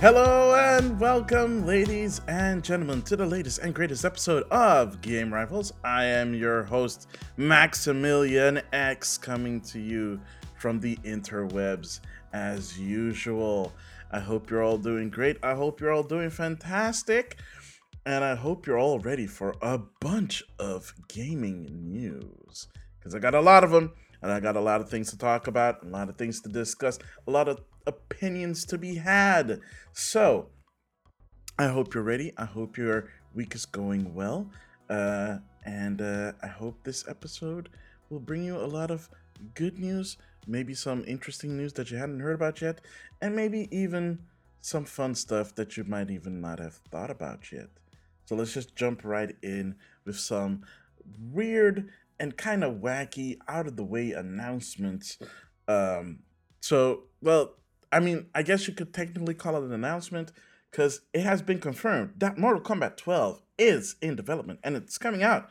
Hello and welcome, ladies and gentlemen, to the latest and greatest episode of Game Rivals. I am your host, Maxemillian X, coming to you from the interwebs as usual. I hope you're all doing great. I hope you're all doing fantastic. And I hope you're all ready for a bunch of gaming news. Because I got a lot of them, and I got a lot of things to talk about, a lot of things to discuss, a lot of opinions to be had. So, I hope you're ready. I hope your week is going well. Uh, and uh, I hope this episode will bring you a lot of good news, maybe some interesting news that you hadn't heard about yet, and maybe even some fun stuff that you might even not have thought about yet. So let's just jump right in with some weird and kind of wacky, out of the way announcements. Um, so, well, I mean, I guess you could technically call it an announcement because it has been confirmed that Mortal Kombat 12 is in development and it's coming out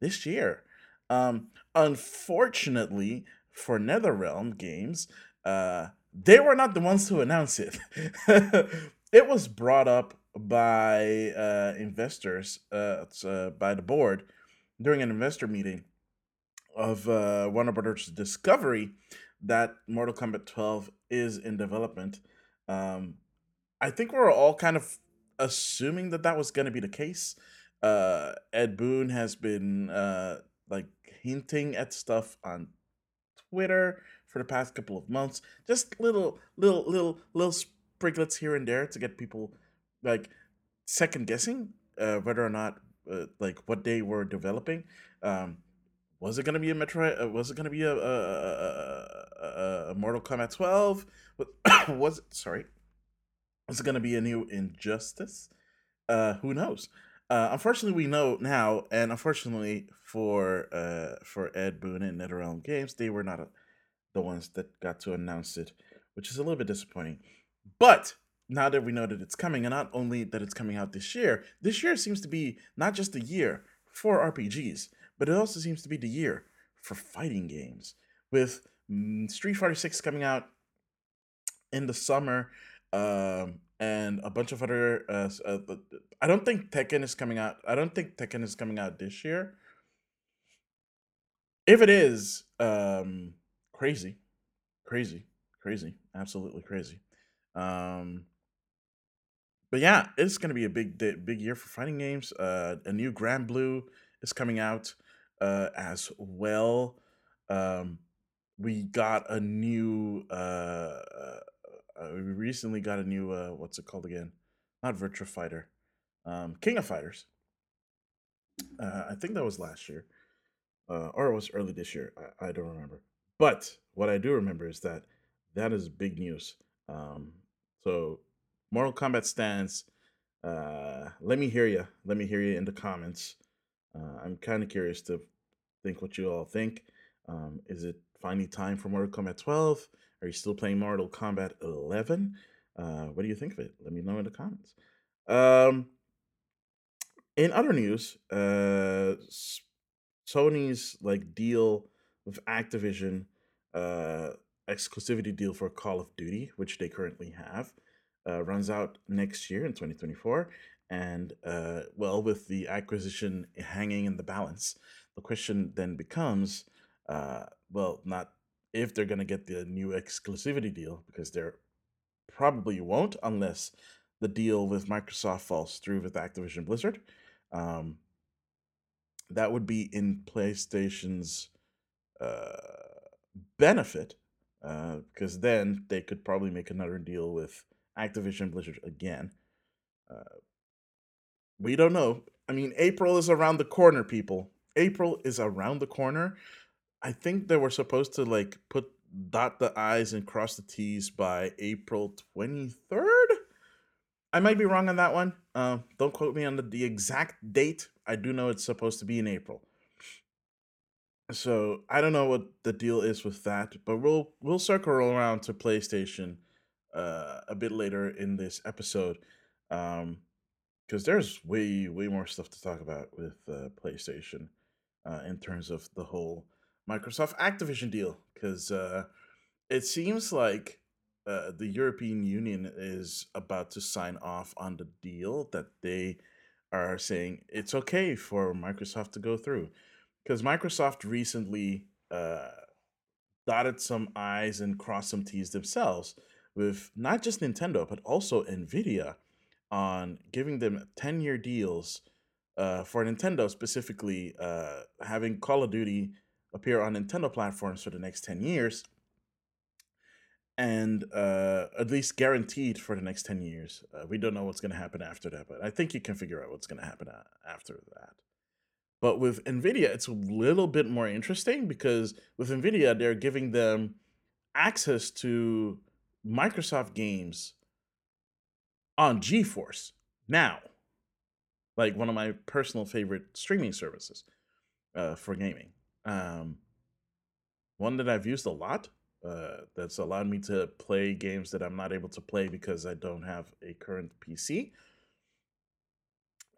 this year. Um, unfortunately for NetherRealm Games, uh, they were not the ones to announce it. it was brought up by uh, investors, uh, uh, by the board, during an investor meeting of uh, Warner Brothers Discovery that Mortal Kombat 12 is in development. Um, I think we're all kind of assuming that that was going to be the case. Uh, Ed Boon has been uh, like hinting at stuff on Twitter for the past couple of months, just little, little, little, little sprinklets here and there to get people like second guessing uh, whether or not uh, like what they were developing. Um, was it going to be a Metroid? Uh, was it to be a, a, a, a, Mortal Kombat 12? was it, sorry, was it going to be a new Injustice? Uh, who knows? Uh, unfortunately, we know now, and unfortunately for uh, for Ed Boon and NetherRealm Games, they were not the ones that got to announce it, which is a little bit disappointing. But now that we know that it's coming, and not only that it's coming out this year, this year seems to be not just a year for RPGs, but it also seems to be the year for fighting games. With mm, Street Fighter Six coming out in the summer, um, and a bunch of other. Uh, uh, I don't think Tekken is coming out. I don't think Tekken is coming out this year. If it is, um, crazy, crazy, crazy, absolutely crazy. Um, but yeah, it's going to be a big big year for fighting games. Uh, a new Granblue is coming out uh, as well. Um, we got a new. Uh, uh, uh, we recently got a new. Uh, what's it called again? Not Virtua Fighter. Um, King of Fighters. Uh, I think that was last year, uh, or it was early this year. I, I don't remember. But what I do remember is that that is big news. Um, so Mortal Kombat stands. Uh, let me hear you. Let me hear you in the comments. Uh, I'm kind of curious to think what you all think. Um, is it finally time for Mortal Kombat 12? Are you still playing Mortal Kombat 11? Uh, what do you think of it? Let me know in the comments. Um, in other news, uh, Sony's like deal with Activision, uh, exclusivity deal for Call of Duty, which they currently have, uh, runs out next year in 2024. And uh, well, with the acquisition hanging in the balance, the question then becomes uh, well, not if they're going to get the new exclusivity deal, because they're probably won't unless the deal with Microsoft falls through with Activision Blizzard. Um, that would be in PlayStation's uh, benefit, uh, because then they could probably make another deal with Activision Blizzard again. Uh, we don't know. I mean, April is around the corner, people. April is around the corner. I think they were supposed to like put dot the I's and cross the T's by April 23rd. I might be wrong on that one. Uh, don't quote me on the, the exact date. I do know it's supposed to be in April. So I don't know what the deal is with that, but we'll we'll circle around to PlayStation uh, a bit later in this episode. Um, because there's way way more stuff to talk about with uh, PlayStation uh, in terms of the whole Microsoft Activision deal. Because uh, it seems like uh, the European Union is about to sign off on the deal that they are saying it's okay for Microsoft to go through. Because Microsoft recently uh, dotted some I's and crossed some T's themselves with not just Nintendo, but also Nvidia on giving them 10 year deals uh, for Nintendo specifically, uh, having Call of Duty appear on Nintendo platforms for the next 10 years and uh, at least guaranteed for the next 10 years. Uh, we don't know what's going to happen after that, but I think you can figure out what's going to happen after that. But with NVIDIA, it's a little bit more interesting because with NVIDIA, they're giving them access to Microsoft games on GeForce now, like one of my personal favorite streaming services uh, for gaming. Um, one that I've used a lot uh, that's allowed me to play games that I'm not able to play because I don't have a current PC.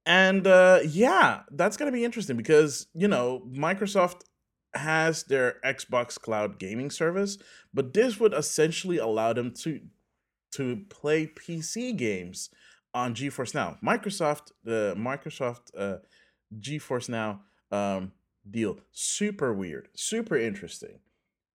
And uh, yeah, that's going to be interesting because, you know, Microsoft has their Xbox Cloud gaming service, but this would essentially allow them to to play PC games on GeForce Now. Microsoft, the Microsoft uh, GeForce Now um, deal, super weird, super interesting,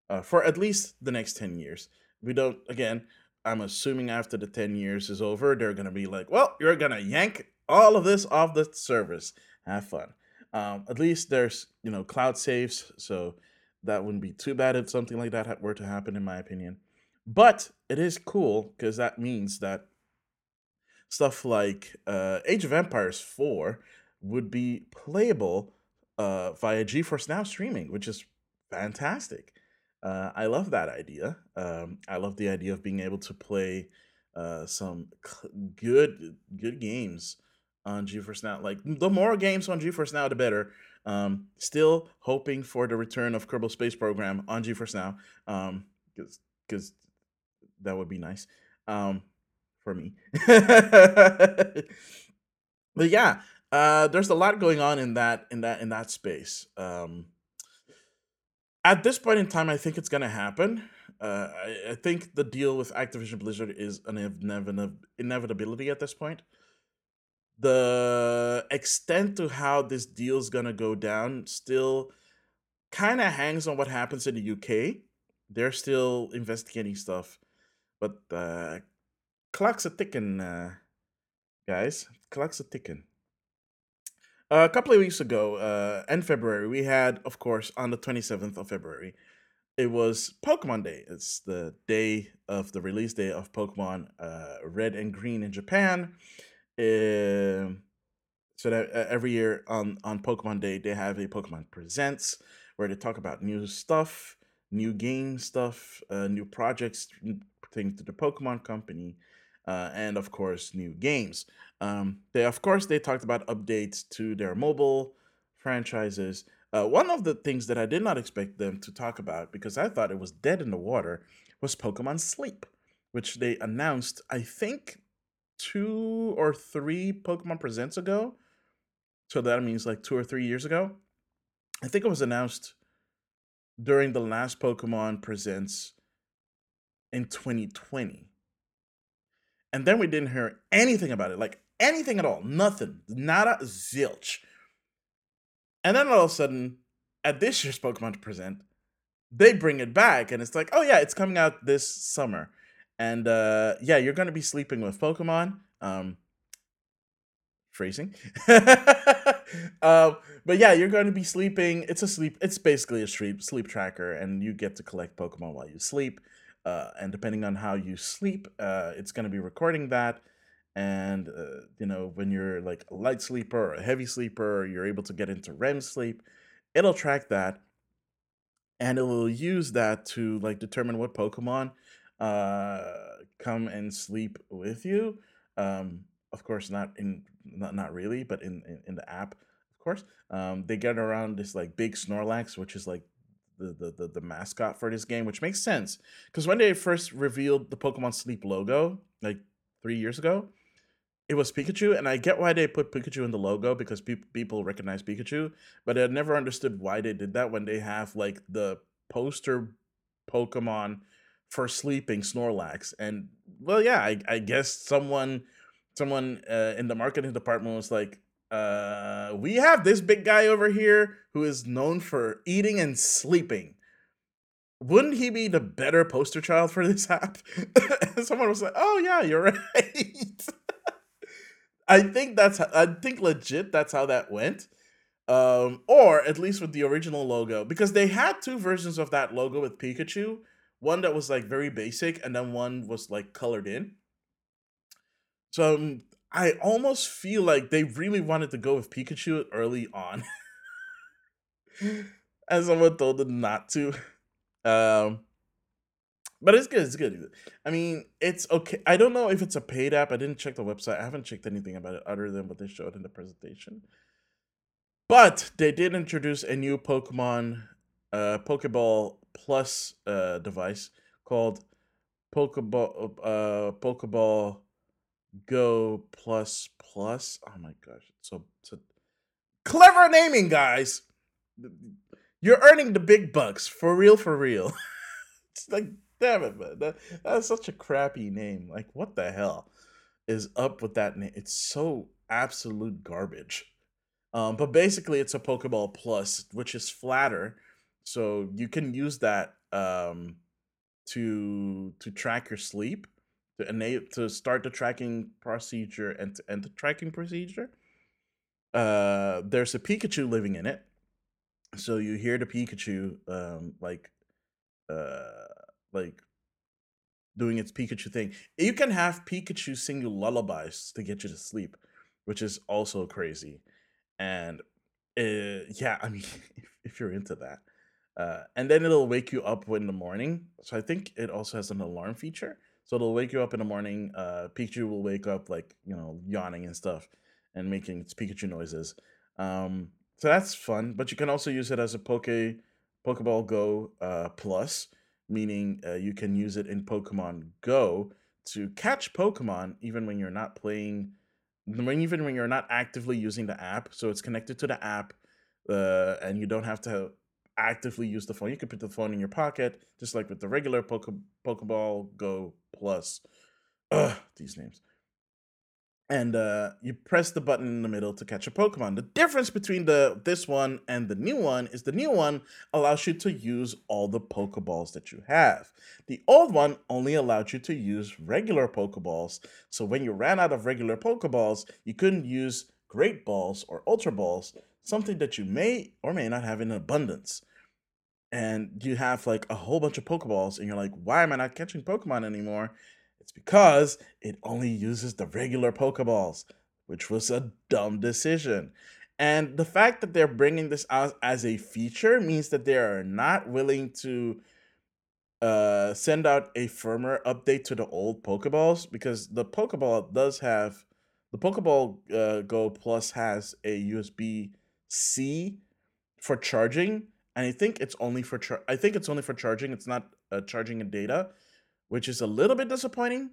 uh, for at least the next ten years. We don't. Again, I'm assuming after the ten years is over, they're gonna be like, well, you're gonna yank all of this off the service. Have fun. Um, at least there's you know cloud saves, so that wouldn't be too bad if something like that were to happen, in my opinion. But it is cool because that means that stuff like uh, Age of Empires 4 would be playable uh, via GeForce Now streaming, which is fantastic. Uh, I love that idea. Um, I love the idea of being able to play uh, some good good games on GeForce Now. Like the more games on GeForce Now, the better. Um, still hoping for the return of Kerbal Space Program on GeForce Now, um, because that would be nice. Um, for me. but yeah, uh, there's a lot going on in that in that in that space. Um, at this point in time, I think it's gonna happen. Uh, I, I, think the deal with Activision Blizzard is an inevit- inevitability at this point. The extent to how this deal is gonna go down still kind of hangs on what happens in the UK. They're still investigating stuff, but uh, clock's a ticking, uh, guys. Clock's a ticking. Uh, a couple of weeks ago, uh, in February, we had, of course, on the 27th of February, it was Pokemon Day. It's the day of the release day of Pokemon uh, Red and Green in Japan. Uh, so that uh, every year on on Pokemon Day, they have a Pokemon Presents where they talk about new stuff, new game stuff, uh, new projects pertaining to the Pokemon Company, uh, and of course new games. Um, they of course they talked about updates to their mobile franchises. Uh, one of the things that I did not expect them to talk about because I thought it was dead in the water was Pokemon Sleep, which they announced I think two or three Pokemon Presents ago. So that means like two or three years ago. I think it was announced during the last Pokemon Presents in 2020. And then we didn't hear anything about it, like anything at all, nothing, nada, zilch. And then all of a sudden, at this year's Pokemon to Present, they bring it back, and it's like, oh yeah, it's coming out this summer, and uh, yeah, you're gonna be sleeping with Pokemon. Um, phrasing. um, but yeah, you're going to be sleeping. It's a sleep. It's basically a sleep sleep tracker, and you get to collect Pokemon while you sleep. Uh, and depending on how you sleep, uh, it's going to be recording that. And, uh, you know, when you're like a light sleeper or a heavy sleeper, you're able to get into REM sleep, it'll track that and it will use that to like determine what Pokemon uh, come and sleep with you. Um, of course, not in not not really, but in in, in the app, of course. Um, they get around this like big Snorlax, which is like the, the, the, the mascot for this game, which makes sense. Because when they first revealed the Pokemon Sleep logo, like three years ago, it was Pikachu, and I get why they put Pikachu in the logo because pe- people recognize Pikachu, but I never understood why they did that when they have like the poster Pokemon for sleeping Snorlax. And well, yeah, I, I guess someone someone uh, in the marketing department was like, uh, we have this big guy over here who is known for eating and sleeping. Wouldn't he be the better poster child for this app? someone was like, "Oh yeah, you're right." I think that's I think legit that's how that went. Um, or at least with the original logo, because they had two versions of that logo with Pikachu. One that was like very basic, and then one was like colored in. So um, I almost feel like they really wanted to go with Pikachu early on. and someone told them not to. Um, but it's good. It's good. I mean, it's okay. I don't know if it's a paid app. I didn't check the website. I haven't checked anything about it other than what they showed in the presentation. But they did introduce a new Pokemon, uh, Pokeball Plus uh, device called Pokeball, uh, Pokeball Go Plus Plus. Oh my gosh, so, so clever naming, guys. You're earning the big bucks for real, for real. it's like, damn it, man. That, that's such a crappy name. Like, what the hell is up with that name? It's so absolute garbage. Um, but basically, it's a Pokeball Plus, which is flatter, so you can use that um, to to track your sleep to enable to start the tracking procedure and to end the tracking procedure. Uh, there's a Pikachu living in it, so you hear the Pikachu um, like uh, like doing its Pikachu thing. You can have Pikachu sing you lullabies to get you to sleep, which is also crazy. And uh, yeah, I mean, if, if you're into that. Uh, and then it'll wake you up in the morning. So I think it also has an alarm feature. So it'll wake you up in the morning. Uh, Pikachu will wake up like you know yawning and stuff, and making its Pikachu noises. Um, so that's fun. But you can also use it as a Poke Pokeball Go uh, Plus, meaning uh, you can use it in Pokemon Go to catch Pokemon even when you're not playing, when even when you're not actively using the app. So it's connected to the app, uh, and you don't have to actively use the phone. You can put the phone in your pocket, just like with the regular Poke- Pokeball Go Plus. Ugh, these names. And uh, you press the button in the middle to catch a Pokemon. The difference between the this one and the new one is the new one allows you to use all the Pokeballs that you have. The old one only allowed you to use regular Pokeballs. So when you ran out of regular Pokeballs, you couldn't use Great Balls or Ultra Balls, something that you may or may not have in abundance and you have like a whole bunch of Pokeballs, and you're like, why am I not catching Pokemon anymore? It's because it only uses the regular Pokeballs, which was a dumb decision. And the fact that they're bringing this out as a feature means that they are not willing to uh, send out a firmware update to the old Pokeballs because the Pokeball does have the Pokeball uh, Go Plus has a USB C for charging, and I think it's only for char- I think it's only for charging. It's not uh, charging in data, which is a little bit disappointing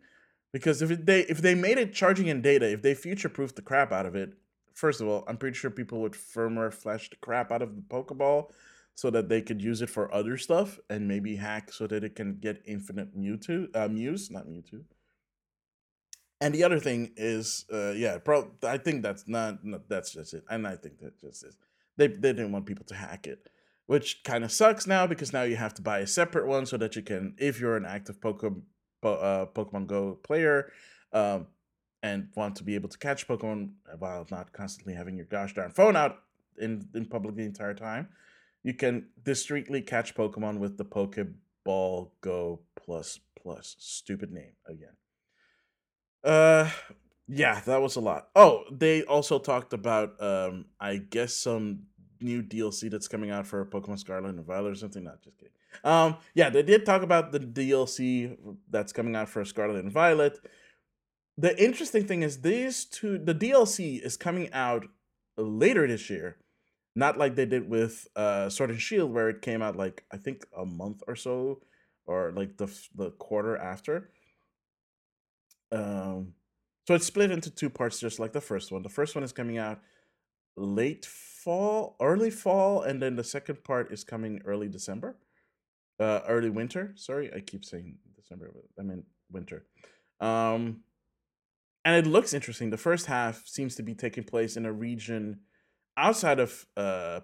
because if they if they made it charging in data, if they future proofed the crap out of it, first of all, I'm pretty sure people would firmware flash the crap out of the Pokeball so that they could use it for other stuff and maybe hack so that it can get infinite Mewtwo, uh, Mews, not Mewtwo. And the other thing is, uh, yeah, pro- I think that's not, not that's just it, and I think that just is they they didn't want people to hack it which kind of sucks now because now you have to buy a separate one so that you can, if you're an active Pokemon uh, Pokemon Go player, um, and want to be able to catch Pokemon while not constantly having your gosh darn phone out in in public the entire time, you can discreetly catch Pokemon with the Pokeball Go Plus Plus. Stupid name again. Uh, yeah, that was a lot. Oh, they also talked about um, I guess some new DLC that's coming out for Pokemon Scarlet and Violet or something. Not just kidding. Um, yeah, they did talk about the DLC that's coming out for Scarlet and Violet. The interesting thing is these two, the DLC is coming out later this year, not like they did with uh, Sword and Shield, where it came out like I think a month or so, or like the the quarter after. Um, so it's split into two parts, just like the first one. The first one is coming out late fall, early fall, and then the second part is coming early December. uh, early winter. Sorry, I keep saying December. I meant winter. Um, and it looks interesting. The first half seems to be taking place in a region outside of uh,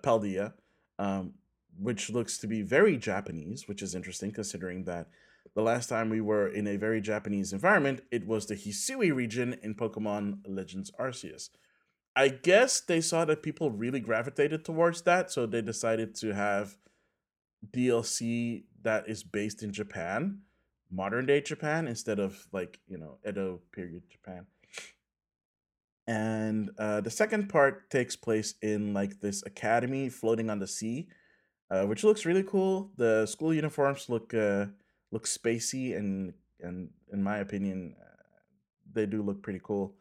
um, which looks to be very Japanese, which is interesting considering that the last time we were in a very Japanese environment, it was the Hisui region in Pokemon Legends Arceus. I guess they saw that people really gravitated towards that, so they decided to have DLC that is based in Japan, modern day Japan, instead of like, you know, Edo period Japan. And uh, the second part takes place in like this academy floating on the sea, uh, which looks really cool. The school uniforms look uh, look spacey and and in my opinion, uh, they do look pretty cool.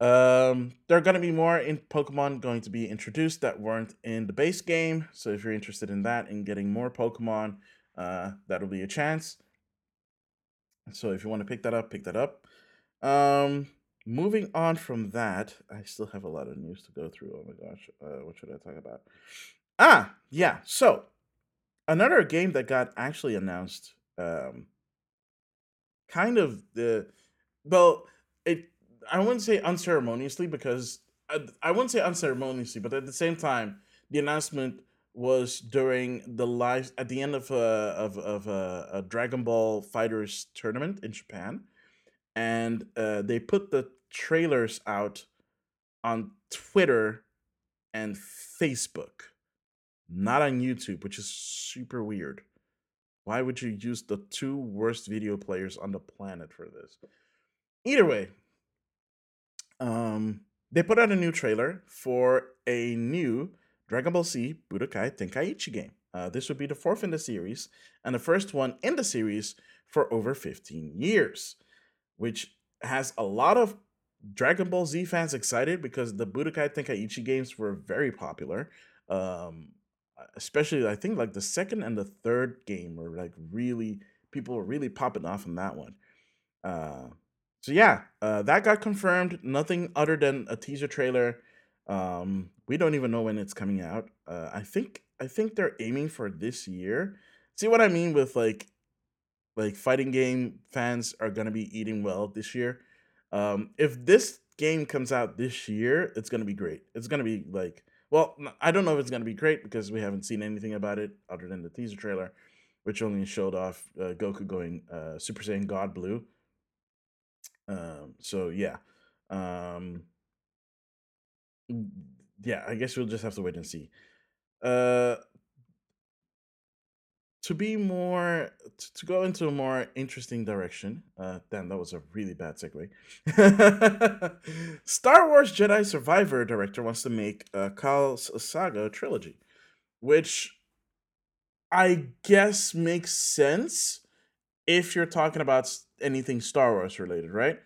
Um, there are going to be more in Pokemon going to be introduced that weren't in the base game. So if you're interested in that and getting more Pokemon, uh, that'll be a chance. So if you want to pick that up, pick that up. Um, moving on from that, I still have a lot of news to go through. Oh my gosh, uh, what should I talk about? Ah, yeah. So another game that got actually announced, um, kind of the well, it I wouldn't say unceremoniously because I, I wouldn't say unceremoniously, but at the same time, the announcement was during the live at the end of a of of a, a Dragon Ball FighterZ tournament in Japan, and uh, they put the trailers out on Twitter and Facebook, not on YouTube, which is super weird. Why would you use the two worst video players on the planet for this? Either way, um, they put out a new trailer for a new Dragon Ball Z Budokai Tenkaichi game. Uh, this would be the fourth in the series and the first one in the series for over 15 years, which has a lot of Dragon Ball Z fans excited because the Budokai Tenkaichi games were very popular. Um, especially, I think like the second and the third game were like really people were really popping off on that one. Uh, so yeah, uh, that got confirmed. Nothing other than a teaser trailer. Um, we don't even know when it's coming out. Uh, I think I think they're aiming for this year. See what I mean with like like fighting game fans are gonna be eating well this year. Um, if this game comes out this year, it's gonna be great. It's gonna be like well, I don't know if it's gonna be great because we haven't seen anything about it other than the teaser trailer, which only showed off uh, Goku going uh, Super Saiyan God Blue um, so yeah. Um, yeah, I guess we'll just have to wait and see. Uh, to be more to, to go into a more interesting direction. Uh, damn, that was a really bad segue. Star Wars Jedi Survivor director wants to make a Cal's Saga trilogy, which I guess makes sense if you're talking about anything Star Wars related, right?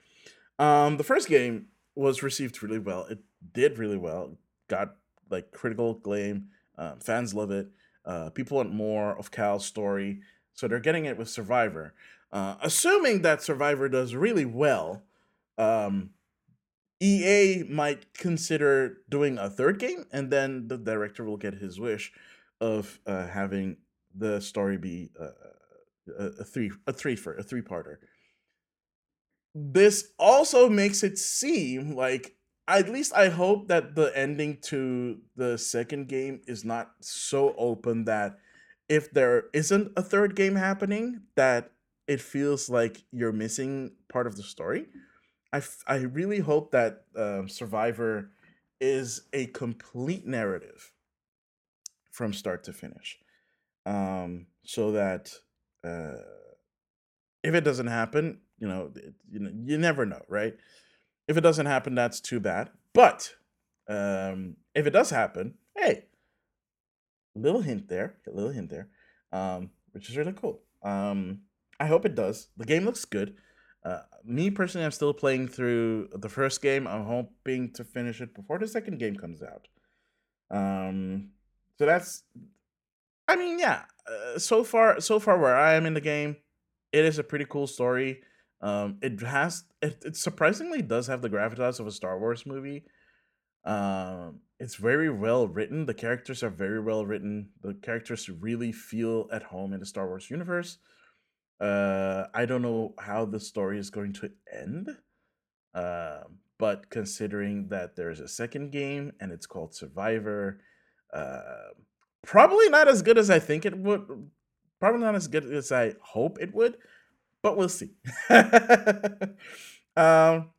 Um, the first game was received really well. It did really well. Got like critical acclaim. Uh, fans love it. Uh, people want more of Cal's story, so they're getting it with Survivor. Uh, assuming that Survivor does really well, um, EA might consider doing a third game, and then the director will get his wish of uh, having the story be uh, a, three a three for a three parter. This also makes it seem like at least I hope that the ending to the second game is not so open that if there isn't a third game happening that it feels like you're missing part of the story. I, f- I really hope that uh, Survivor is a complete narrative from start to finish. Um, so that uh, if it doesn't happen, you know, it, you know, you never know, right? If it doesn't happen, that's too bad. But um, if it does happen, hey, little hint there, a little hint there, um, which is really cool. Um, I hope it does. The game looks good. Uh, me personally, I'm still playing through the first game. I'm hoping to finish it before the second game comes out. Um, so that's, I mean, yeah. Uh, so far, so far, where I am in the game, it is a pretty cool story. Um, it has it, it surprisingly does have the gravitas of a Star Wars movie. Um, it's very well written. The characters are very well written. The characters really feel at home in the Star Wars universe. Uh, I don't know how the story is going to end. Uh, but considering that there's a second game and it's called Survivor, uh, probably not as good as I think it would. Probably not as good as I hope it would, but we'll see. um,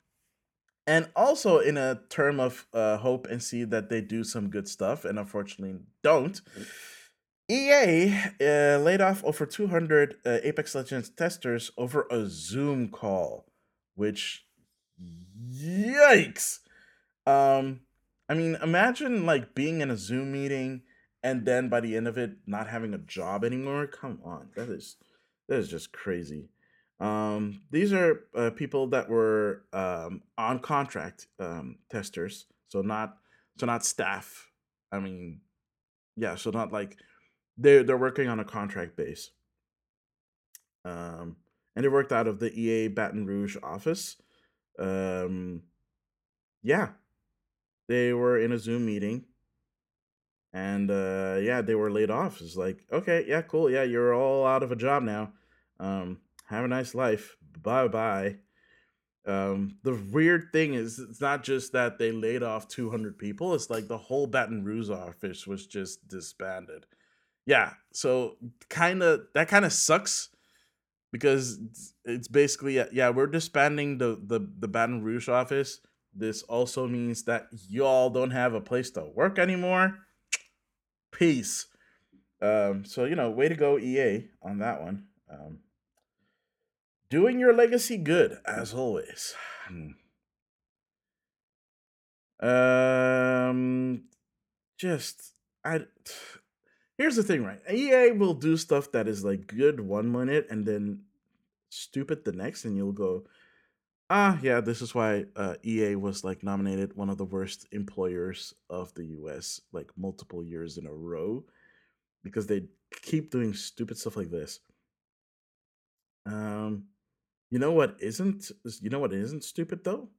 and also in a term of uh, hope and see that they do some good stuff, and unfortunately don't. EA uh, laid off over 200 uh, Apex Legends testers over a Zoom call, which yikes. Um, I mean, imagine like being in a Zoom meeting and then by the end of it not having a job anymore. Come on, that is that is just crazy. Um, these are uh, people that were um, on contract um, testers, so not so not staff. I mean, yeah, so not like they're they're working on a contract base. Um, and they worked out of the EA Baton Rouge office. Um, yeah, they were in a Zoom meeting, and uh, yeah, they were laid off. It's like, okay, yeah, cool, yeah, you're all out of a job now. Um, have a nice life. Bye bye. Um, the weird thing is, it's not just that they laid off 200 people. It's like the whole Baton Rouge office was just disbanded. Yeah, so kind of that kind of sucks because it's, basically yeah we're disbanding the, the the Baton Rouge office. This also means that y'all don't have a place to work anymore. Peace. Um, so you know, way to go, EA, on that one. Um, doing your legacy good as always. Hmm. Um, just I. Here's the thing, right? EA will do stuff that is like good one minute and then stupid the next, and you'll go, ah, yeah, this is why uh, EA was like nominated one of the worst employers of the US like multiple years in a row because they keep doing stupid stuff like this. Um, you know what isn't? You know what isn't stupid though?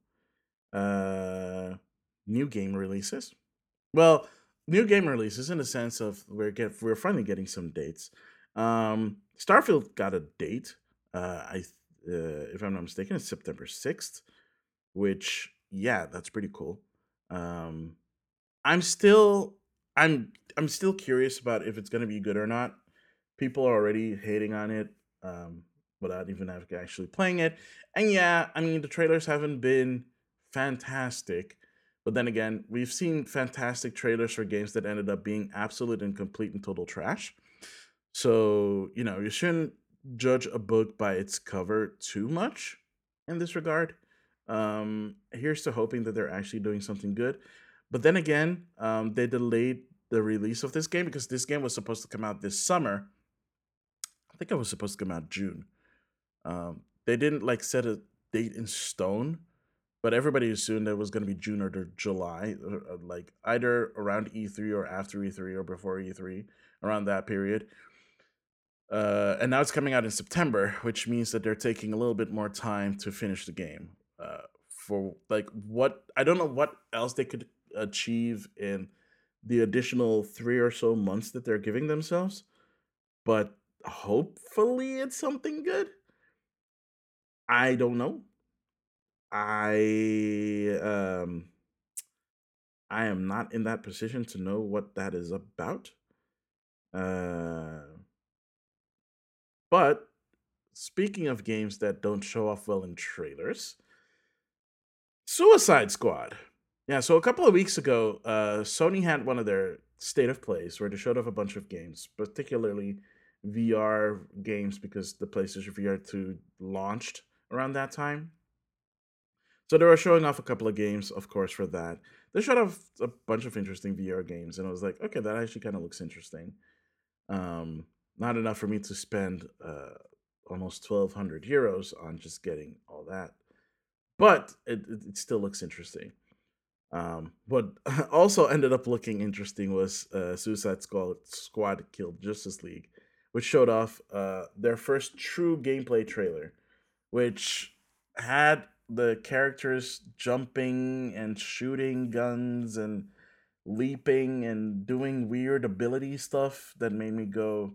Uh, new game releases. Well, new game releases in the sense of we're get we're finally getting some dates. Um, Starfield got a date. Uh, I uh, if I'm not mistaken, it's September sixth. Which yeah, that's pretty cool. Um, I'm still I'm I'm still curious about if it's gonna be good or not. People are already hating on it. Um, without even actually playing it. And yeah, I mean, the trailers haven't been fantastic. But then again, we've seen fantastic trailers for games that ended up being absolute and complete and total trash. So, you know, you shouldn't judge a book by its cover too much in this regard. Um, here's to hoping that they're actually doing something good. But then again, um, they delayed the release of this game because this game was supposed to come out this summer. I think it was supposed to come out June. Um, they didn't like set a date in stone, but everybody assumed it was going to be June or July, uh, uh, like either around E3 or after E3 or before E3, around that period. Uh, and now it's coming out in September, which means that they're taking a little bit more time to finish the game. Uh, for like what I don't know what else they could achieve in the additional three or so months that they're giving themselves, but hopefully it's something good. I don't know. I um I am not in that position to know what that is about. Uh but speaking of games that don't show off well in trailers, Suicide Squad. Yeah, so a couple of weeks ago, uh, Sony had one of their state of plays where they showed off a bunch of games, particularly VR games because the PlayStation VR 2 launched around that time. So they were showing off a couple of games, of course, for that. They showed off a bunch of interesting VR games, and I was like, okay, that actually kind of looks interesting. Um, not enough for me to spend uh, almost 1,200 euros on just getting all that, but it, it, still looks interesting. Um, what also ended up looking interesting was uh, Suicide Squad, Squad Kill the Justice League, which showed off uh, their first true gameplay trailer which had the characters jumping and shooting guns and leaping and doing weird ability stuff that made me go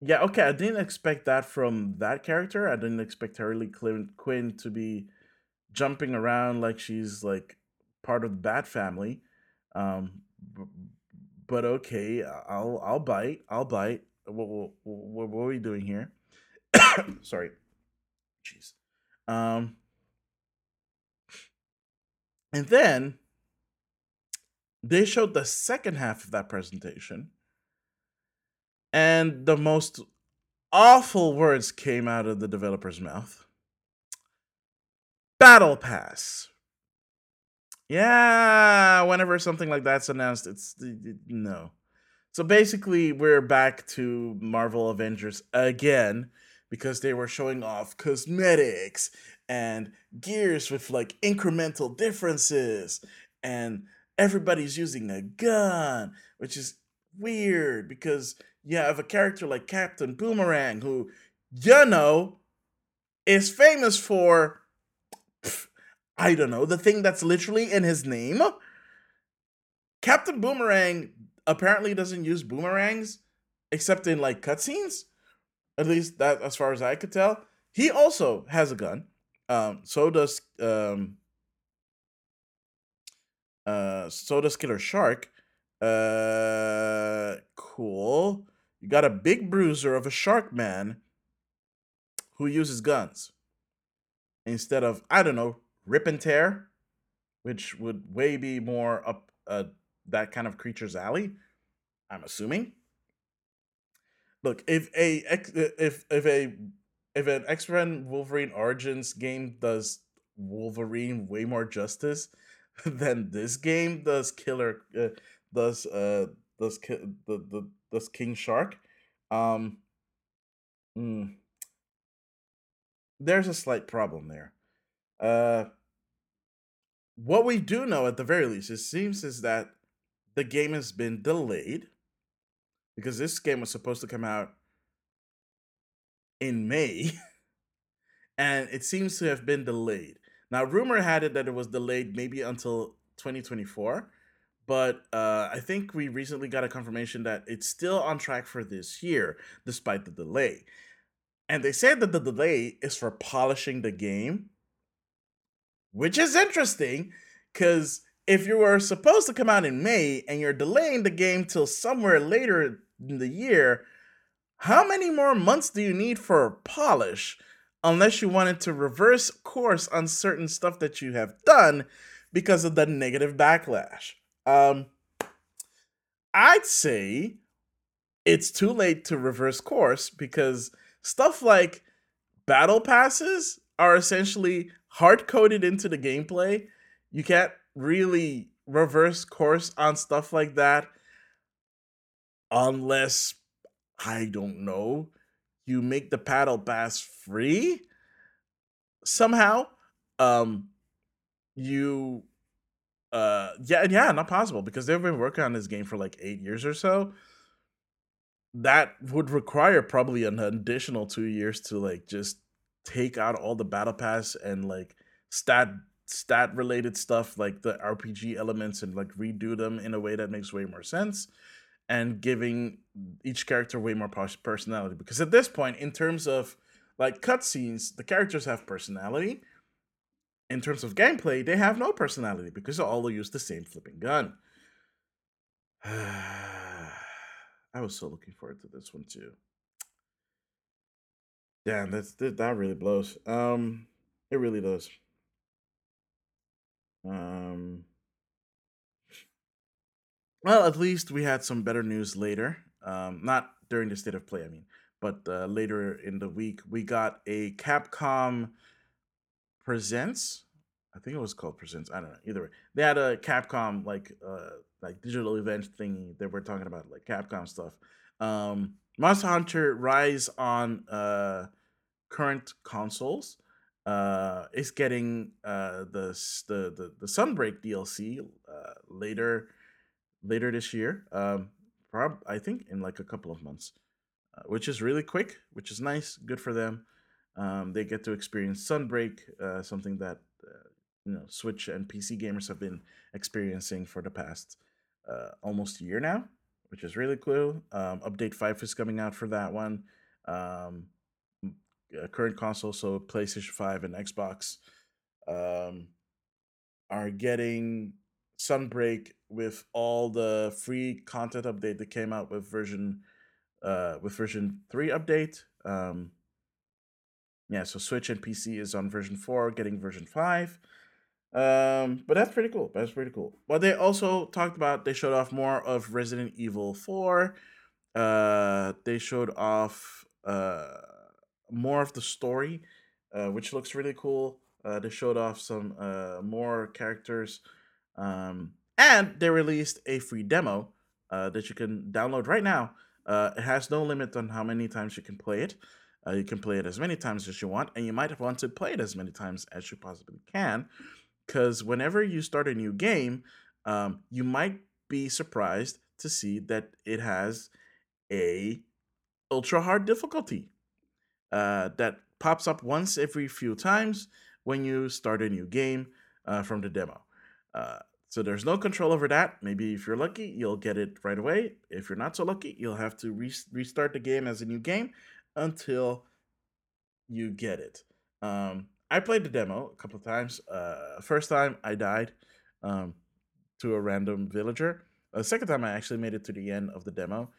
yeah okay i didn't expect that from that character. I didn't expect harley quinn, to be jumping around like she's like part of the bat family. Um but okay i'll i'll bite i'll bite. What, what, what, what are we doing here sorry jeez um and then they showed the second half of that presentation, and the most awful words came out of the developer's mouth. Battle Pass. Yeah, whenever something like that's announced, it's no. So basically, we're back to Marvel Avengers again because they were showing off cosmetics and gears with like incremental differences and everybody's using a gun, which is weird because you have a character like Captain Boomerang who, you know, is famous for, pff, I don't know, the thing that's literally in his name. Captain Boomerang apparently doesn't use boomerangs except in like cutscenes. At least that, as far as I could tell. He also has a gun. Um, so does um, uh, so does Killer Shark. Uh, cool. You got a big bruiser of a shark man who uses guns instead of I don't know rip and tear, which would way be more up uh, that kind of creature's alley. I'm assuming. Look, if a if if a if an X Men Wolverine Origins game does Wolverine way more justice than this game does Killer uh, does uh does the, the does King Shark. Um mm, there's a slight problem there. Uh what we do know at the very least it seems is that the game has been delayed because this game was supposed to come out in May and it seems to have been delayed. Now, rumor had it that it was delayed maybe until 2024, but uh, I think we recently got a confirmation that it's still on track for this year, despite the delay. And they said that the delay is for polishing the game, which is interesting because if you were supposed to come out in May and you're delaying the game till somewhere later in the year, how many more months do you need for polish? unless you wanted to reverse course on certain stuff that you have done because of the negative backlash. Um, I'd say it's too late to reverse course because stuff like battle passes are essentially hard coded into the gameplay. You can't really reverse course on stuff like that unless I don't know you make the battle pass free? Somehow um you uh yeah yeah not possible because they've been working on this game for like eight years or so. That would require probably an additional two years to like just take out all the battle pass and like stat stat related stuff like the rpg elements and like redo them in a way that makes way more sense and giving each character way more personality. Because at this point, in terms of like cutscenes, the characters have personality. In terms of gameplay, they have no personality because they all use the same flipping gun. I was so looking forward to this one too. Damn, that's that really blows. Um, it really does. Um, well, at least we had some better news later. Um, not during the state of play, I mean, but uh, later in the week, we got a Capcom Presents. I think it was called Presents. I don't know. Either way, they had a Capcom like uh like digital event thingy that we're talking about, like Capcom stuff. Um, Monster Hunter Rise on uh current consoles uh is getting uh the the the, the Sunbreak DLC uh later later this year. Um, prob I think in like a couple of months, uh, which is really quick, which is nice, good for them. Um, they get to experience Sunbreak, uh, something that uh, you know Switch and PC gamers have been experiencing for the past uh, almost a year now, which is really cool. Um, update five is coming out for that one. Um, uh, current console, so PlayStation Five and Xbox, um, are getting Sunbreak with all the free content update that came out with version uh, with version three update. Um, yeah, so Switch and PC is on version four, getting version five. Um, but that's pretty cool. That's pretty cool. But they also talked about, they showed off more of Resident Evil 4. Uh, they showed off uh, more of the story, uh, which looks really cool. Uh, they showed off some uh, more characters. Um, and they released a free demo uh, that you can download right now. Uh, it has no limit on how many times you can play it. Uh, you can play it as many times as you want, and you might want to play it as many times as you possibly can because whenever you start a new game, um, you might be surprised to see that it has a ultra hard difficulty uh, that pops up once every few times when you start a new game uh, from the demo. Uh, so there's no control over that. Maybe if you're lucky, you'll get it right away. If you're not so lucky, you'll have to re- restart the game as a new game until you get it. Um, I played the demo a couple of times. Uh, first time I died um, to a random villager. The uh, second time I actually made it to the end of the demo.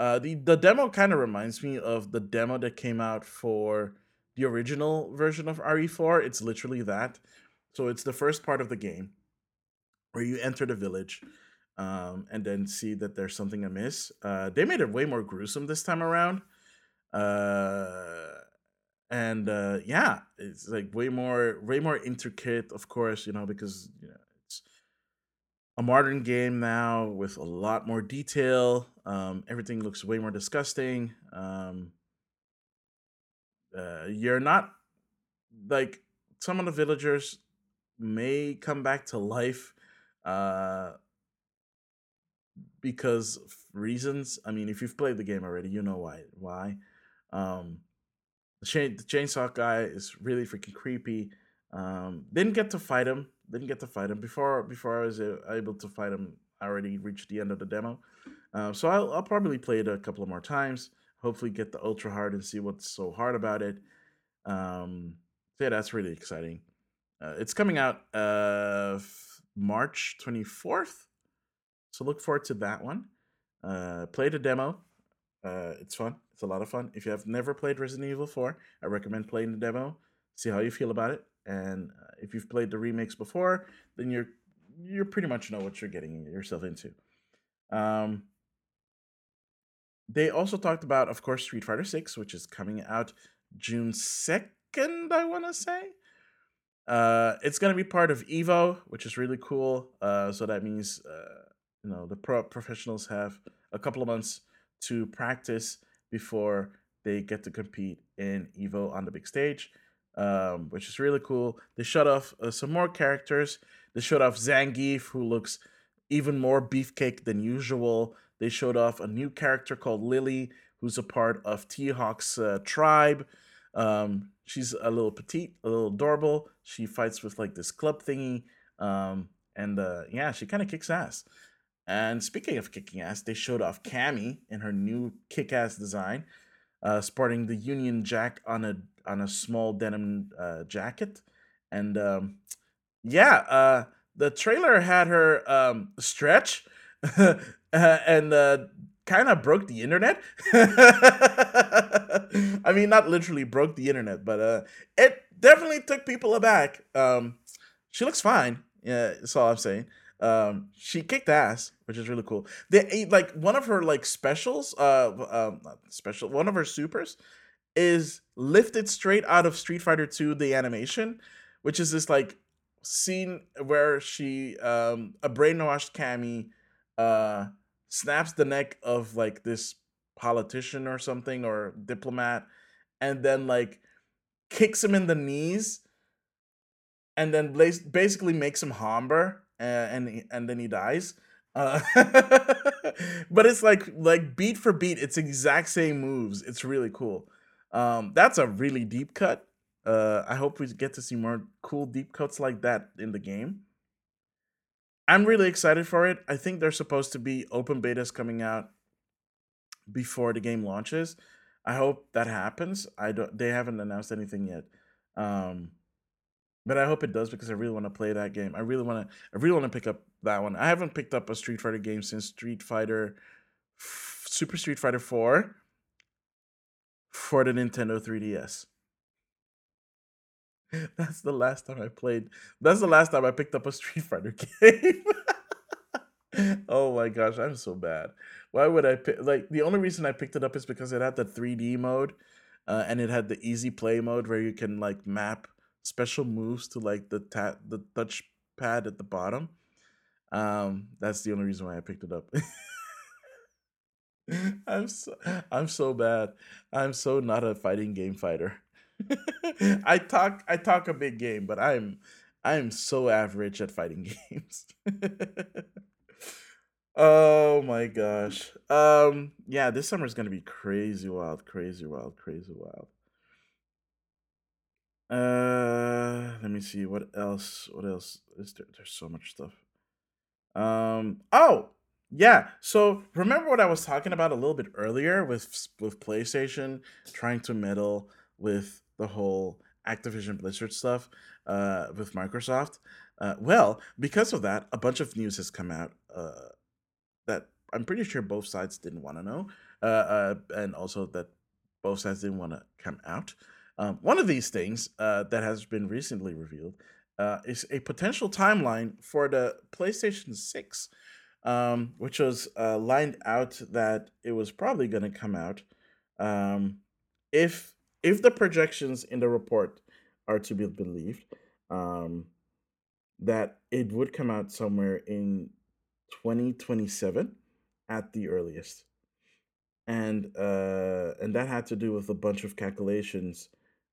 Uh, the the demo kind of reminds me of the demo that came out for the original version of RE4. It's literally that. So it's the first part of the game where you enter the village um, and then see that there's something amiss. Uh, they made it way more gruesome this time around. Uh, and uh, yeah, it's like way more, way more intricate, of course, you know, because you know, it's a modern game now with a lot more detail. Um, everything looks way more disgusting. Um, uh, you're not like some of the villagers may come back to life uh, because reasons. I mean, if you've played the game already, you know why. Why? Um, the, chain, the chainsaw guy is really freaking creepy. Um, didn't get to fight him. Didn't get to fight him before. Before I was able to fight him, I already reached the end of the demo. Um, so I'll, I'll probably play it a couple of more times. Hopefully, get the ultra hard and see what's so hard about it. Um, so yeah, that's really exciting. Uh, it's coming out uh, March twenty fourth. So look forward to that one. Uh, play the demo. Uh, it's fun. It's a lot of fun. If you have never played Resident Evil 4, I recommend playing the demo. See how you feel about it. And uh, if you've played the remakes before, then you're you pretty much know what you're getting yourself into. Um, they also talked about, of course, Street Fighter 6, which is coming out June 2nd, I want to say. Uh, it's going to be part of Evo, which is really cool. Uh, so that means, uh, you know, the pro professionals have a couple of months to practice before they get to compete in Evo on the big stage, um, which is really cool. They showed off uh, some more characters. They showed off Zangief, who looks even more beefcake than usual. They showed off a new character called Lily, who's a part of T Hawk's uh, tribe. Um, she's a little petite, a little adorable. She fights with like this club thingy. Um, and uh, yeah, she kind of kicks ass. And speaking of kicking ass, they showed off Cammy in her new kick-ass design, uh, sporting the Union Jack on a on a small denim uh, jacket, and um, yeah, uh, the trailer had her um, stretch, and uh, kind of broke the internet. I mean, not literally broke the internet, but uh, it definitely took people aback. Um, she looks fine. Yeah, that's all I'm saying. Um, she kicked ass, which is really cool. They like one of her like specials, uh, um, special one of her supers is lifted straight out of Street Fighter 2 the animation, which is this like scene where she um a brainwashed Cammy uh snaps the neck of like this politician or something or diplomat and then like kicks him in the knees and then basically makes him homber and and then he dies. Uh, but it's like like beat for beat, it's exact same moves. It's really cool. Um, that's a really deep cut. Uh, I hope we get to see more cool deep cuts like that in the game. I'm really excited for it. I think there's supposed to be open betas coming out before the game launches. I hope that happens. I don't. They haven't announced anything yet, um, but I hope it does because I really want to play that game. I really want to. I really want to pick up that one. I haven't picked up a Street Fighter game since Street Fighter, Super Street Fighter Four, for the Nintendo 3DS. That's the last time I played. That's the last time I picked up a Street Fighter game. oh my gosh, I'm so bad. Why would I pick? Like the only reason I picked it up is because it had the 3D mode, uh, and it had the easy play mode where you can like map special moves to like the ta- the touch pad at the bottom. Um, that's the only reason why I picked it up. I'm so I'm so bad. I'm so not a fighting game fighter. I talk I talk a big game, but I'm I'm so average at fighting games. oh my gosh. Um yeah, this summer is gonna be crazy wild, crazy wild, crazy wild. Uh let me see what else what else is there there's so much stuff. Um oh yeah, so remember what I was talking about a little bit earlier with with PlayStation trying to meddle with the whole Activision Blizzard stuff uh, with Microsoft. Uh, well, because of that, a bunch of news has come out uh, that I'm pretty sure both sides didn't want to know, uh, uh, and also that both sides didn't want to come out. Um, one of these things uh, that has been recently revealed is a potential timeline for the PlayStation 6, um, which was lined out that it was probably going to come out um, if if the projections in the report are to be believed, um, that it would come out somewhere in 2027 at the earliest. And uh, and that had to do with a bunch of calculations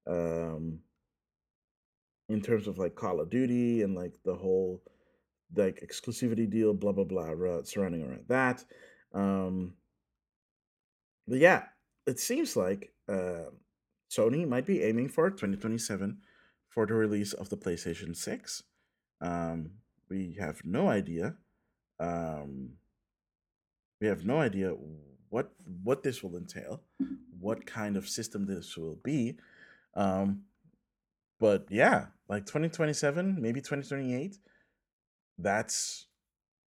um, in terms of like Call of Duty and like the whole like exclusivity deal, blah blah blah, surrounding around that. Um, but yeah, it seems like uh, Sony might be aiming for 2027 for the release of the PlayStation 6. Um, we have no idea. Um, we have no idea what what this will entail, what kind of system this will be. Um, but yeah, like 2027, maybe 2028. That's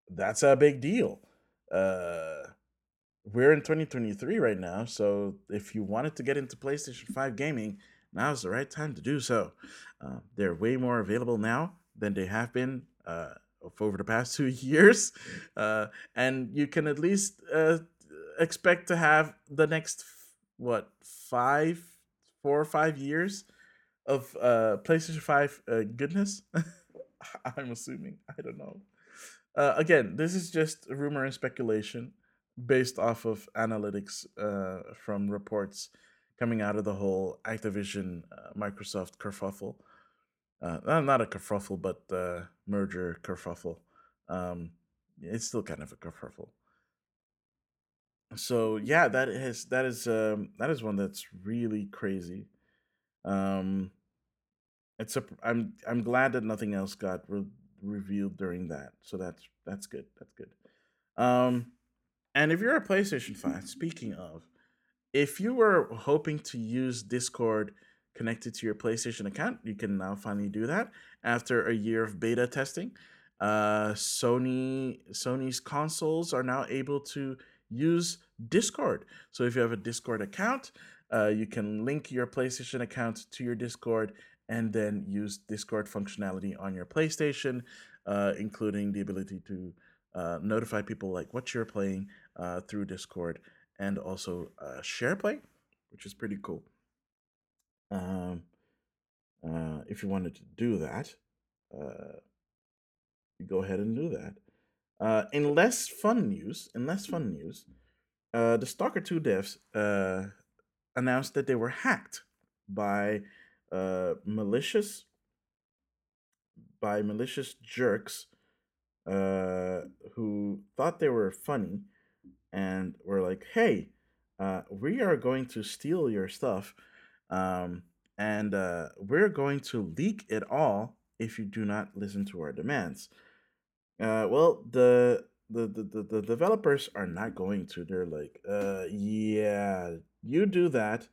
that's a big deal. Uh, we're in 2023 right now, so if you wanted to get into PlayStation 5 gaming, now's the right time to do so. Uh, they're way more available now than they have been uh, over the past two years, uh, and you can at least uh, expect to have the next what five, four or five years of uh, PlayStation 5 uh, goodness. I'm assuming. I don't know. again, this is just rumor and speculation based off of analytics uh, from reports coming out of the whole Activision uh, Microsoft kerfuffle. Uh, not a kerfuffle, but uh, merger kerfuffle. Um, it's still kind of a kerfuffle. So yeah, that is that is um, that is one that's really crazy. Um, it's a I'm I'm glad that nothing else got re- revealed during that. So that's that's good. That's good. Um, and if you're a PlayStation fan, speaking of, if you were hoping to use Discord connected to your PlayStation account, you can now finally do that after a year of beta testing. Uh, Sony Sony's consoles are now able to use Discord. So if you have a Discord account, uh, you can link your PlayStation account to your Discord and then use Discord functionality on your PlayStation, uh, including the ability to uh, notify people like what you're playing uh, through Discord and also uh, SharePlay, which is pretty cool. Um, uh, if you wanted to do that, uh, go ahead and do that. Uh, in less fun news, in less fun news, uh, the Stalker 2 devs uh, announced that they were hacked by uh, malicious by malicious jerks uh, who thought they were funny and were like, "Hey, uh, we are going to steal your stuff, um, and uh, we're going to leak it all if you do not listen to our demands. Uh, well, the the, the the developers are not going to. They're like, uh, yeah, you do that.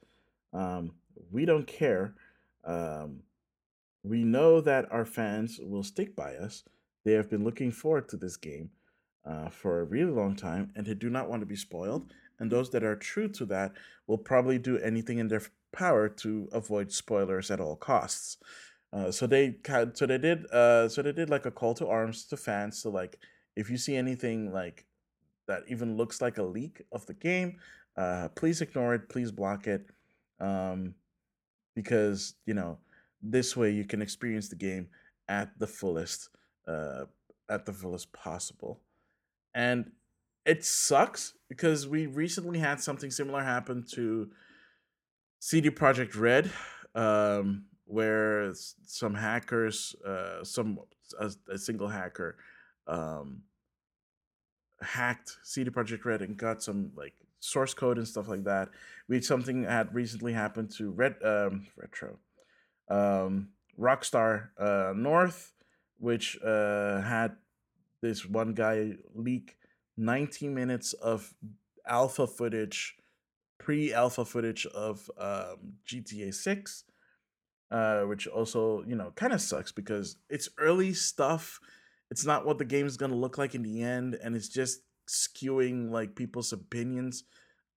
Um, we don't care. Um, we know that our fans will stick by us. They have been looking forward to this game uh, for a really long time, and they do not want to be spoiled. And those that are true to that will probably do anything in their power to avoid spoilers at all costs. Uh, so they so they did uh, so they did like a call to arms to fans. So like if you see anything like that even looks like a leak of the game, uh, please ignore it. Please block it, um, because you know this way you can experience the game at the fullest, uh, at the fullest possible. And it sucks because we recently had something similar happen to CD Projekt Red, um, where some hackers, uh, some a, a single hacker, um, hacked CD Projekt Red and got some like source code and stuff like that. We something had recently happened to Red um, Retro, um, Rockstar uh, North, which uh, had this one guy leak 90 minutes of alpha footage, pre-alpha footage of um, GTA 6, uh, which also you know kind of sucks because it's early stuff. It's not what the game's gonna look like in the end, and it's just skewing like people's opinions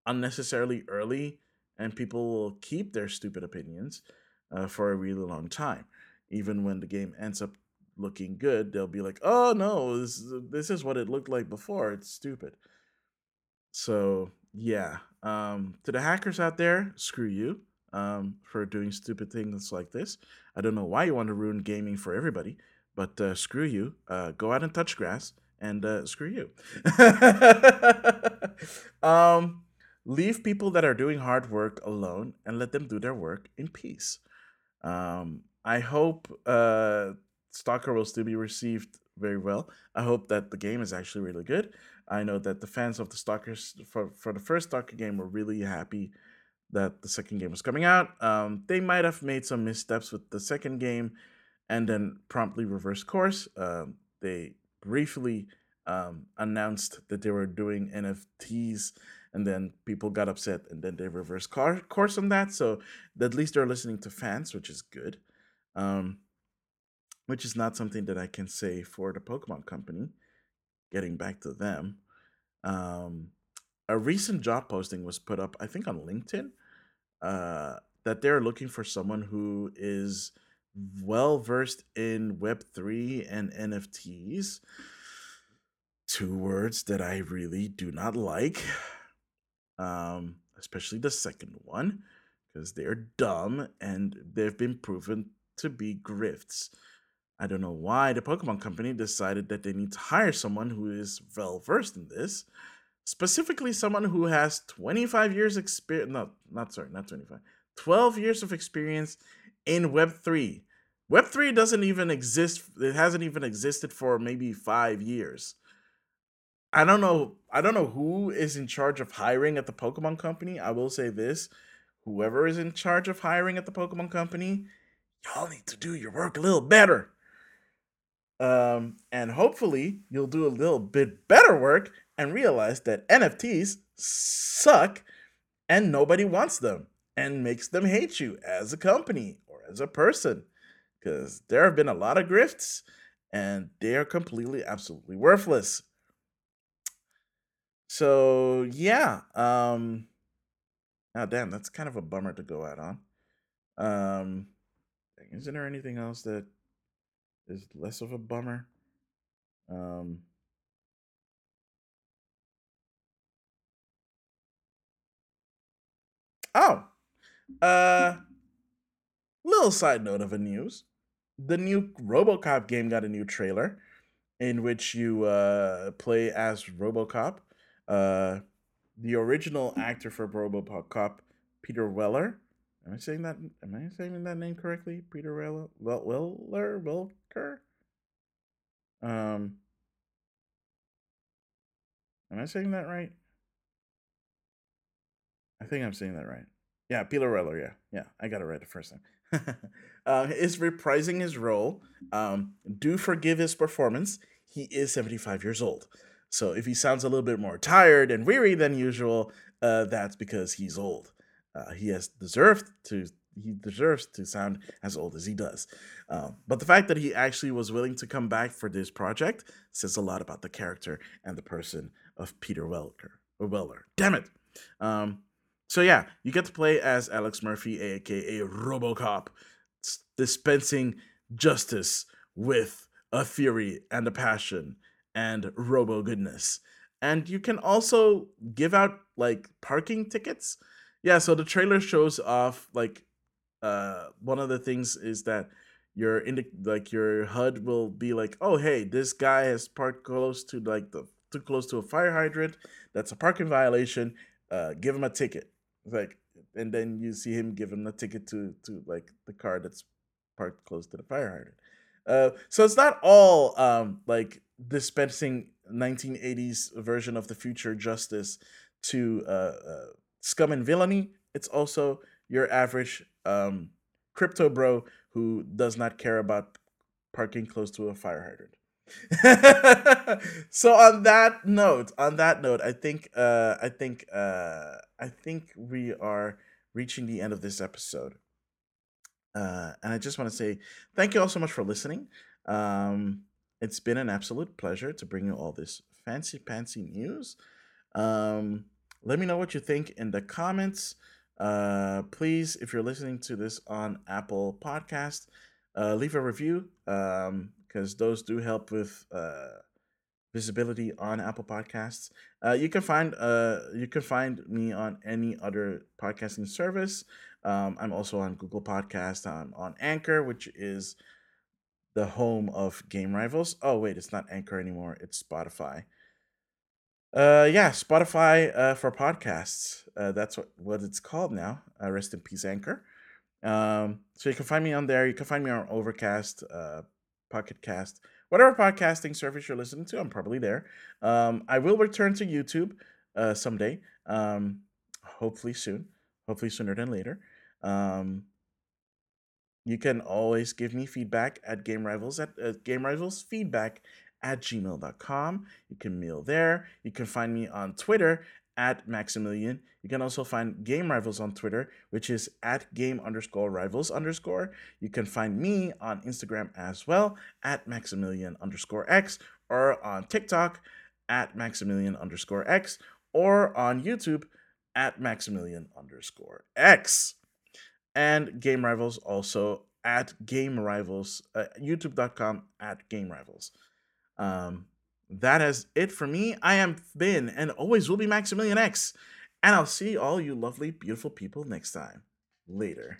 unnecessarily early, and people will keep their stupid opinions uh, for a really long time. Even when the game ends up looking good, they'll be like, "Oh no, this this is what it looked like before. It's stupid." So yeah, um, to the hackers out there, screw you um, for doing stupid things like this. I don't know why you want to ruin gaming for everybody, but uh, screw you. Uh, go out and touch grass, and uh, screw you. um, leave people that are doing hard work alone and let them do their work in peace. Um, I hope uh, Stalker will still be received very well. I hope that the game is actually really good. I know that the fans of the Stalkers for, for the first Stalker game were really happy that the second game was coming out. Um, they might have made some missteps with the second game and then promptly reversed course. Um, they briefly um, announced that they were doing NFTs and then people got upset and then they reversed car- course on that so at least they're listening to fans which is good um, which is not something that i can say for the pokemon company getting back to them um, a recent job posting was put up i think on linkedin uh, that they're looking for someone who is well versed in web3 and nfts two words that i really do not like um, especially the second one, because they're dumb and they've been proven to be grifts. I don't know why the Pokemon Company decided that they need to hire someone who is well versed in this, specifically someone who has 25 years experience. No, not sorry, not 25. 12 years of experience in Web3. Web3 doesn't even exist. It hasn't even existed for maybe five years. I don't know. I don't know who is in charge of hiring at the Pokemon Company. I will say this: whoever is in charge of hiring at the Pokemon Company, y'all need to do your work a little better. Um, and hopefully, you'll do a little bit better work and realize that NFTs suck and nobody wants them and makes them hate you as a company or as a person. Because there have been a lot of grifts and they are completely, absolutely worthless. So yeah, um, oh damn, that's kind of a bummer to go out on. Um, isn't there anything else that is less of a bummer? Um, oh, uh, little side note of a news: the new RoboCop game got a new trailer, in which you uh play as RoboCop uh, the original actor for RoboCop, Peter Weller. Am I saying that? Am I saying that name correctly? Peter Weller, well, Weller, Welker. Um, am I saying that right? I think I'm saying that right. Yeah, Weller. Yeah, yeah, I got it right the first time. uh, is reprising his role. Um, do forgive his performance. He is 75 years old. So if he sounds a little bit more tired and weary than usual, uh, that's because he's old. Uh, he has deserved to he deserves to sound as old as he does. Um, but the fact that he actually was willing to come back for this project says a lot about the character and the person of Peter Welker or Weller. Damn it. Um, so yeah, you get to play as Alex Murphy, aka RoboCop, dispensing justice with a fury and a passion and robo goodness. And you can also give out like parking tickets. Yeah, so the trailer shows off like uh one of the things is that your indi- like your HUD will be like, "Oh, hey, this guy has parked close to like the too close to a fire hydrant. That's a parking violation. Uh give him a ticket." Like and then you see him give him a ticket to to like the car that's parked close to the fire hydrant. Uh, so it's not all um, like dispensing 1980s version of the future justice to uh, uh, scum and villainy. It's also your average um, crypto bro who does not care about parking close to a fire hydrant. so on that note, on that note, I think uh, I think uh, I think we are reaching the end of this episode. Uh, and I just want to say thank you all so much for listening. Um, it's been an absolute pleasure to bring you all this fancy fancy news. Um, let me know what you think in the comments. Uh, please, if you're listening to this on Apple Podcast, uh, leave a review because um, those do help with uh, visibility on Apple Podcasts. Uh, you can find uh, you can find me on any other podcasting service. Um, I'm also on Google Podcast. I'm on Anchor, which is the home of Game Rivals. Oh wait, it's not Anchor anymore. It's Spotify. Uh, yeah, Spotify uh, for podcasts. Uh, that's what what it's called now. Uh, rest in peace, Anchor. Um, so you can find me on there. You can find me on Overcast, uh, Pocket Cast, whatever podcasting service you're listening to. I'm probably there. Um, I will return to YouTube uh, someday. Um, hopefully soon. Hopefully sooner than later. Um, you can always give me feedback at Game Rivals at uh, Game Rivals feedback at gmail.com. You can mail there. You can find me on Twitter at Maxemillian. You can also find Game Rivals on Twitter, which is at game underscore rivals underscore. You can find me on Instagram as well at Maxemillian underscore X or on TikTok at Maxemillian underscore X or on YouTube at Maxemillian underscore X and Game Rivals also at Game Rivals, uh, youtube.com at Game Rivals. Um, that is it for me. I am been and always will be Maxemillian X. And I'll see all you lovely, beautiful people next time. Later.